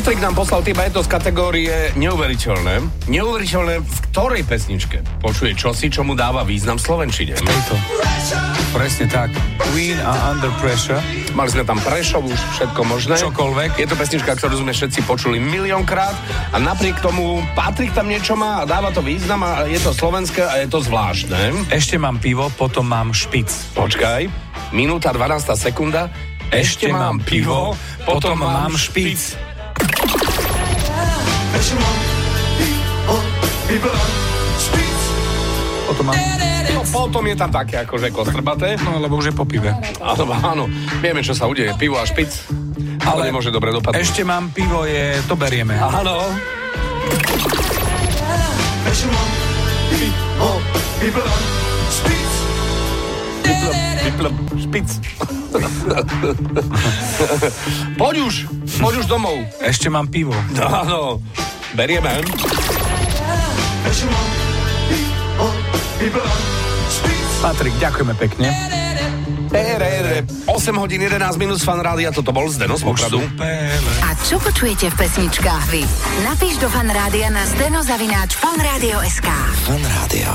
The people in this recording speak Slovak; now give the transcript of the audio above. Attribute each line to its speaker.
Speaker 1: Patrik nám poslal tým je to z kategórie neuveriteľné. Neuveriteľné v ktorej pesničke počuje čosi, čo mu dáva význam slovenčine.
Speaker 2: Tejto. Presne tak. Queen a Under Pressure.
Speaker 1: Mali sme tam Prešov, už všetko možné.
Speaker 2: Čokoľvek.
Speaker 1: Je to pesnička, ktorú sme všetci počuli miliónkrát a napriek tomu Patrik tam niečo má a dáva to význam a je to slovenské a je to zvláštne.
Speaker 2: Ešte mám pivo, potom mám špic.
Speaker 1: Počkaj, minúta 12 sekunda. Ešte mám pivo, potom mám špic.
Speaker 2: Potom mám...
Speaker 1: No potom je tam také akože kostrbaté.
Speaker 2: No, lebo už je po pive.
Speaker 1: Áno, áno, vieme, čo sa udeje. Pivo a špic. Ale
Speaker 2: Ale
Speaker 1: nemôže dobre dopadnúť.
Speaker 2: Ešte mám pivo, je... To berieme.
Speaker 1: Áno. Špic. poď už, poď už domov.
Speaker 2: Ešte mám pivo.
Speaker 1: Áno, berieme.
Speaker 2: Patrik, ďakujeme pekne.
Speaker 1: 8 hodín 11 minút z fan rádia, toto bol Zdeno z Popradu.
Speaker 2: Super.
Speaker 3: A čo počujete v pesničkách vy? Napíš do fanrádia na steno zavináč fanradio.sk.
Speaker 4: Fan Rádio.